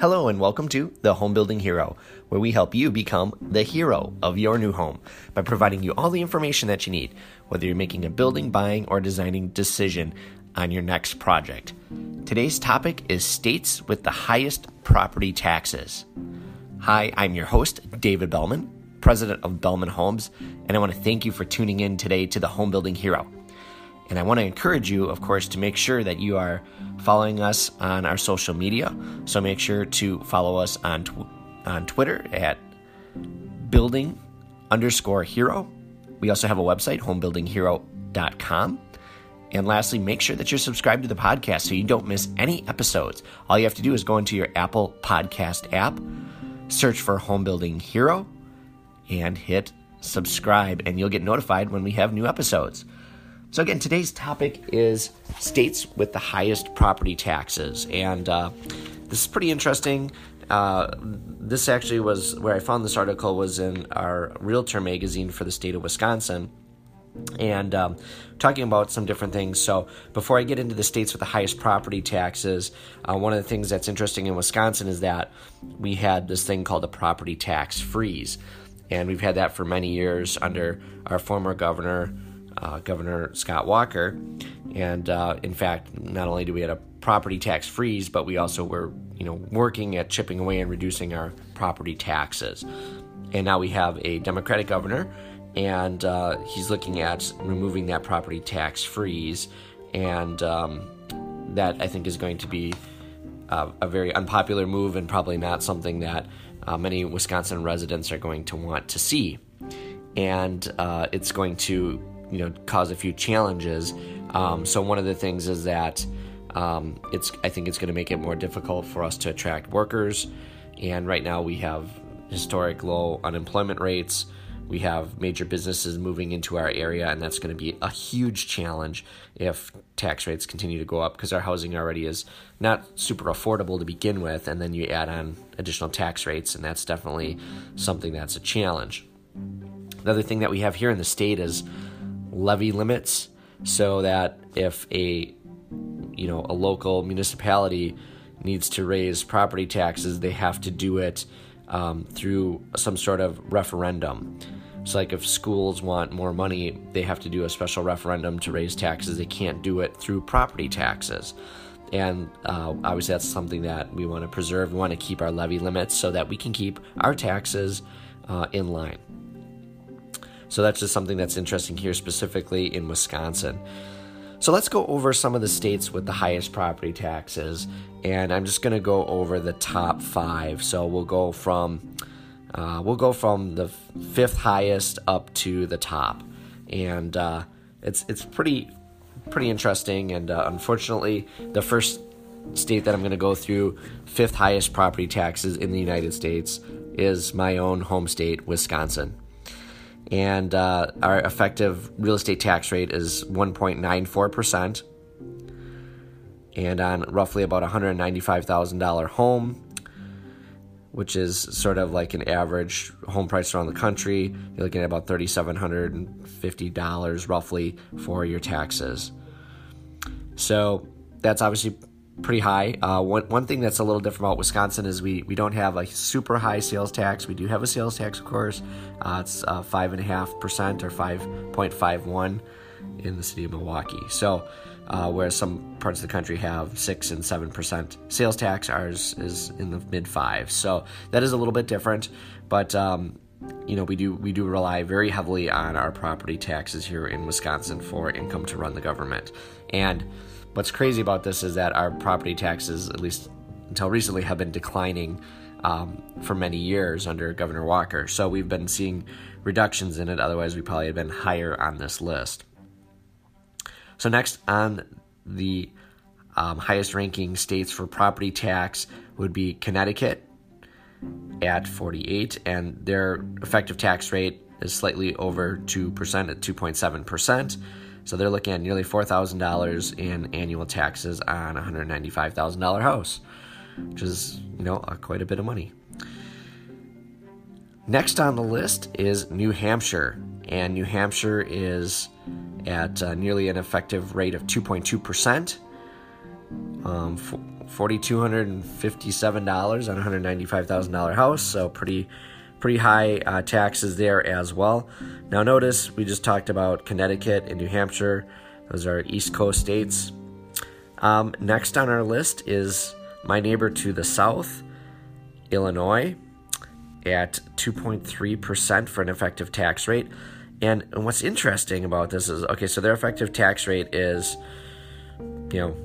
Hello, and welcome to The Home Building Hero, where we help you become the hero of your new home by providing you all the information that you need, whether you're making a building, buying, or designing decision on your next project. Today's topic is states with the highest property taxes. Hi, I'm your host, David Bellman, president of Bellman Homes, and I want to thank you for tuning in today to The Home Building Hero. And I want to encourage you, of course, to make sure that you are following us on our social media. So make sure to follow us on tw- on Twitter at building underscore hero. We also have a website, homebuildinghero.com. And lastly, make sure that you're subscribed to the podcast so you don't miss any episodes. All you have to do is go into your Apple Podcast app, search for Home Building Hero, and hit subscribe, and you'll get notified when we have new episodes. So, again, today's topic is states with the highest property taxes. And uh, this is pretty interesting. Uh, this actually was where I found this article was in our Realtor magazine for the state of Wisconsin. And um, talking about some different things. So, before I get into the states with the highest property taxes, uh, one of the things that's interesting in Wisconsin is that we had this thing called a property tax freeze. And we've had that for many years under our former governor, uh, Governor Scott Walker. And uh, in fact, not only do we have a property tax freeze, but we also were, you know, working at chipping away and reducing our property taxes. And now we have a Democratic governor, and uh, he's looking at removing that property tax freeze, and um, that I think is going to be uh, a very unpopular move and probably not something that uh, many Wisconsin residents are going to want to see. And uh, it's going to you know cause a few challenges. Um, so one of the things is that um, it's I think it's going to make it more difficult for us to attract workers. And right now we have historic low unemployment rates. We have major businesses moving into our area, and that's going to be a huge challenge if tax rates continue to go up because our housing already is not super affordable to begin with, and then you add on additional tax rates, and that's definitely something that's a challenge. Another thing that we have here in the state is levy limits so that if a you know a local municipality needs to raise property taxes they have to do it um, through some sort of referendum. So like if schools want more money they have to do a special referendum to raise taxes. They can't do it through property taxes. And uh, obviously that's something that we want to preserve. We want to keep our levy limits so that we can keep our taxes uh, in line so that's just something that's interesting here, specifically in Wisconsin. So let's go over some of the states with the highest property taxes, and I'm just going to go over the top five. So we'll go from uh, we'll go from the fifth highest up to the top, and uh, it's it's pretty pretty interesting. And uh, unfortunately, the first state that I'm going to go through fifth highest property taxes in the United States is my own home state, Wisconsin and uh, our effective real estate tax rate is 1.94%. And on roughly about $195,000 home, which is sort of like an average home price around the country, you're looking at about $3,750 roughly for your taxes. So that's obviously pretty high. Uh, one, one thing that's a little different about Wisconsin is we, we don't have a super high sales tax. We do have a sales tax, of course. Uh, it's uh, five and a half percent or five point five one in the city of Milwaukee. So, uh, whereas some parts of the country have six and seven percent sales tax, ours is in the mid five. So that is a little bit different, but. Um, you know we do we do rely very heavily on our property taxes here in Wisconsin for income to run the government and What's crazy about this is that our property taxes, at least until recently, have been declining um, for many years under Governor Walker. So we've been seeing reductions in it. Otherwise, we probably had been higher on this list. So next on the um, highest ranking states for property tax would be Connecticut at 48, and their effective tax rate is slightly over 2% at 2.7%. So they're looking at nearly $4,000 in annual taxes on a $195,000 house, which is, you know, quite a bit of money. Next on the list is New Hampshire, and New Hampshire is at uh, nearly an effective rate of 2.2%. um, $4,257 on a $195,000 house, so pretty pretty high uh, taxes there as well. Now, notice we just talked about Connecticut and New Hampshire, those are East Coast states. Um, next on our list is my neighbor to the south, Illinois, at 2.3% for an effective tax rate. And, and what's interesting about this is okay, so their effective tax rate is, you know,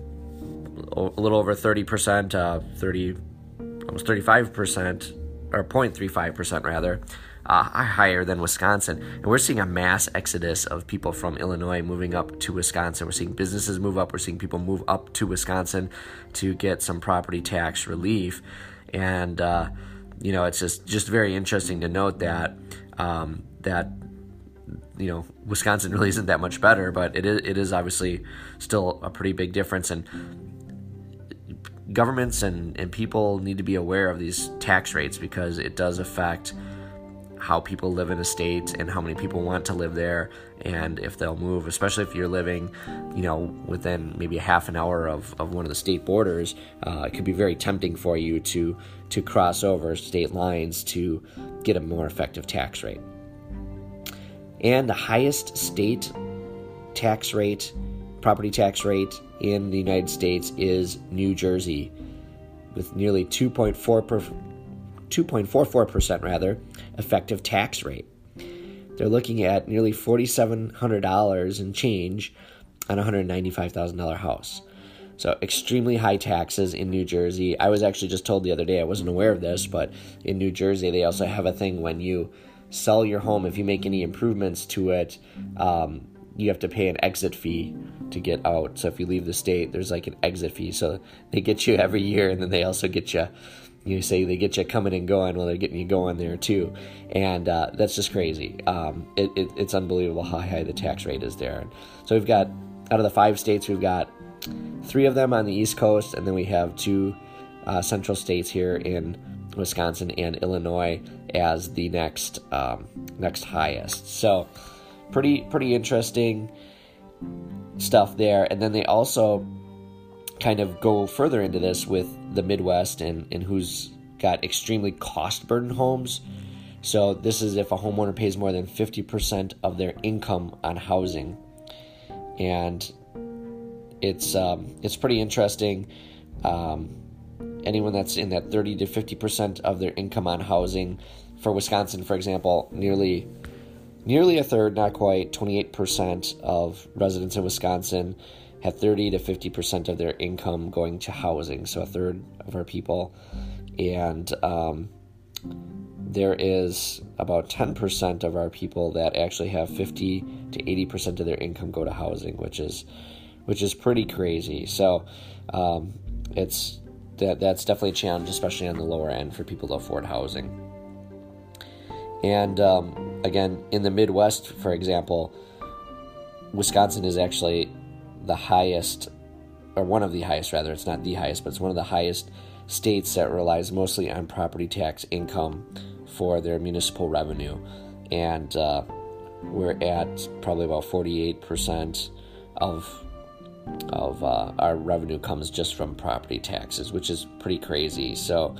a little over 30%, uh, 30, almost 35%, or 0.35% rather, uh, higher than Wisconsin. And we're seeing a mass exodus of people from Illinois moving up to Wisconsin. We're seeing businesses move up. We're seeing people move up to Wisconsin to get some property tax relief. And, uh, you know, it's just, just very interesting to note that, um, that, you know, Wisconsin really isn't that much better, but it is, it is obviously still a pretty big difference. And governments and, and people need to be aware of these tax rates because it does affect how people live in a state and how many people want to live there. And if they'll move especially if you're living you know within maybe a half an hour of, of one of the state borders uh, it could be very tempting for you to to cross over state lines to get a more effective tax rate. And the highest state tax rate property tax rate in the United States is New Jersey, with nearly 2.4 per, 2.44% rather effective tax rate. They're looking at nearly $4,700 in change on a $195,000 house. So, extremely high taxes in New Jersey. I was actually just told the other day, I wasn't aware of this, but in New Jersey, they also have a thing when you sell your home, if you make any improvements to it, um, you have to pay an exit fee to get out. So if you leave the state, there's like an exit fee. So they get you every year, and then they also get you. You say they get you coming and going, well, they're getting you going there too, and uh, that's just crazy. Um, it, it, it's unbelievable how high the tax rate is there. So we've got out of the five states, we've got three of them on the East Coast, and then we have two uh, central states here in Wisconsin and Illinois as the next um, next highest. So pretty pretty interesting stuff there. And then they also kind of go further into this with the Midwest and, and who's got extremely cost burdened homes. So this is if a homeowner pays more than 50% of their income on housing. And it's um, it's pretty interesting. Um, anyone that's in that 30 to 50% of their income on housing for Wisconsin, for example, nearly Nearly a third, not quite, 28% of residents in Wisconsin have 30 to 50% of their income going to housing, so a third of our people. And um, there is about 10% of our people that actually have 50 to 80% of their income go to housing, which is which is pretty crazy. So um, it's that that's definitely a challenge, especially on the lower end for people to afford housing. And um, again, in the Midwest, for example, Wisconsin is actually the highest, or one of the highest, rather, it's not the highest, but it's one of the highest states that relies mostly on property tax income for their municipal revenue. And uh, we're at probably about 48% of of uh, our revenue comes just from property taxes, which is pretty crazy. So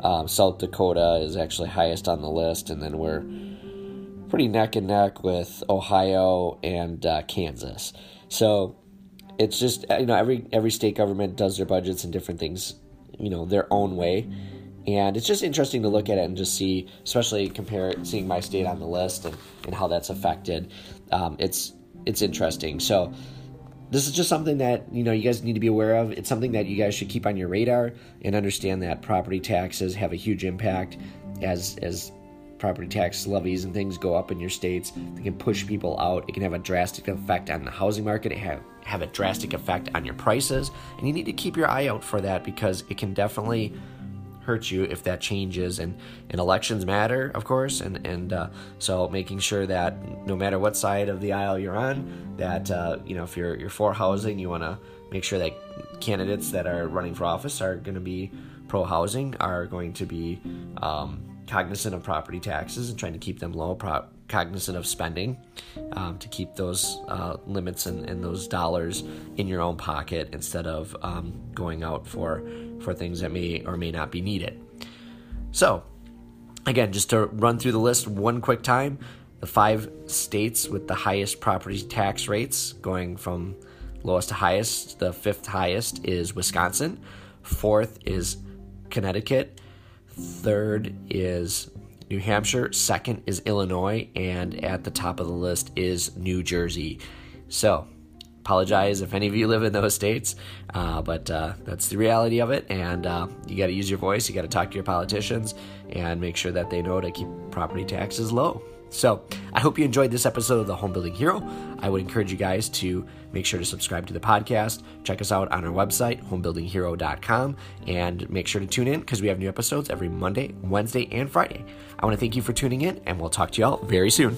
um, South Dakota is actually highest on the list, and then we're pretty neck and neck with Ohio and uh, Kansas. So it's just you know every every state government does their budgets and different things, you know, their own way. And it's just interesting to look at it and just see, especially compare seeing my state on the list and, and how that's affected. Um, it's it's interesting. So this is just something that you know you guys need to be aware of. It's something that you guys should keep on your radar and understand that property taxes have a huge impact as as property tax levies and things go up in your states. They can push people out. It can have a drastic effect on the housing market. It have have a drastic effect on your prices, and you need to keep your eye out for that because it can definitely hurt you if that changes. And, and elections matter, of course, and and uh, so making sure that no matter what side of the aisle you're on, that uh, you know if you're you're for housing, you want to make sure that candidates that are running for office are going to be pro housing, are going to be um, cognizant of property taxes and trying to keep them low. Pro- cognizant of spending um, to keep those uh, limits and, and, those dollars in your own pocket instead of um, going out for for things that may or may not be needed. So, again, just to run through the list one quick time, the five states with the highest property tax rates, going from lowest to highest. The fifth highest is Wisconsin. Fourth is Connecticut. Third is New Hampshire. Second is Illinois. And at the top of the list is New Jersey. So, apologize if any of you live in those states, uh, but uh, that's the reality of it. And uh, you got to use your voice, you got to talk to your politicians, and make sure that they know to keep property taxes low. So, I hope you enjoyed this episode of the Home Building Hero. I would encourage you guys to make sure to subscribe to the podcast. Check us out on our website, homebuildinghero.com, and make sure to tune in because we have new episodes every Monday, Wednesday, and Friday. I want to thank you for tuning in, and we'll talk to you all very soon.